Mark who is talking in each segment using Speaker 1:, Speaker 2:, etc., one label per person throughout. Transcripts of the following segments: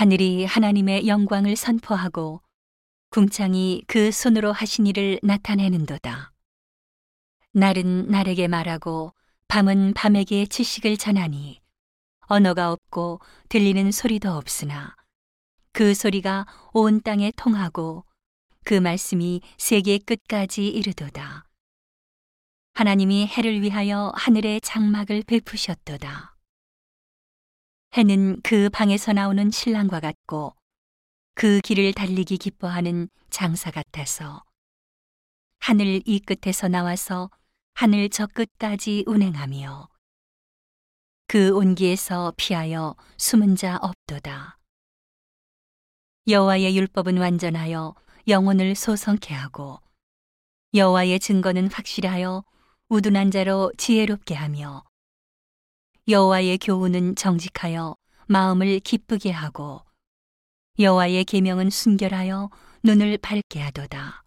Speaker 1: 하늘이 하나님의 영광을 선포하고 궁창이 그 손으로 하신 일을 나타내는도다. 날은 날에게 말하고 밤은 밤에게 지식을 전하니 언어가 없고 들리는 소리도 없으나 그 소리가 온 땅에 통하고 그 말씀이 세계 끝까지 이르도다. 하나님이 해를 위하여 하늘의 장막을 베푸셨도다. 해는 그 방에서 나오는 신랑과 같고 그 길을 달리기 기뻐하는 장사 같아서 하늘 이 끝에서 나와서 하늘 저 끝까지 운행하며 그 온기에서 피하여 숨은 자 없도다. 여호와의 율법은 완전하여 영혼을 소성케 하고 여호와의 증거는 확실하여 우둔한 자로 지혜롭게 하며 여호와의 교훈은 정직하여 마음을 기쁘게 하고 여호와의 계명은 순결하여 눈을 밝게 하도다.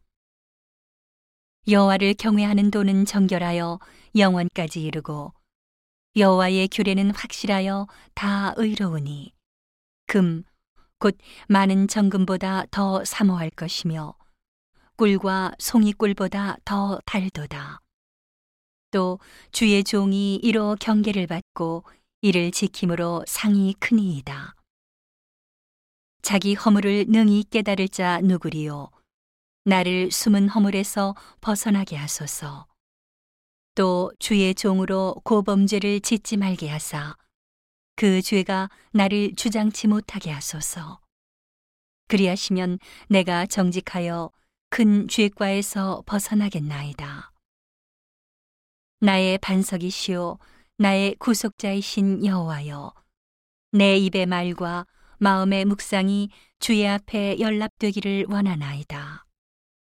Speaker 1: 여호와를 경외하는 도는 정결하여 영원까지 이르고 여호와의 규례는 확실하여 다 의로우니 금 곧 많은 정금보다 더 사모할 것이며 꿀과 송이 꿀보다 더 달도다. 또 주의 종이 이로 경계를 받고 이를 지킴으로 상이 크니이다. 자기 허물을 능히 깨달을 자 누구리요 나를 숨은 허물에서 벗어나게 하소서. 또 주의 종으로 고범죄를 짓지 말게 하사 그 죄가 나를 주장치 못하게 하소서. 그리하시면 내가 정직하여 큰 죄과에서 벗어나겠나이다. 나의 반석이시오 나의 구속자이신 여호와여 내 입의 말과 마음의 묵상이 주의 앞에 연락되기를 원하나이다.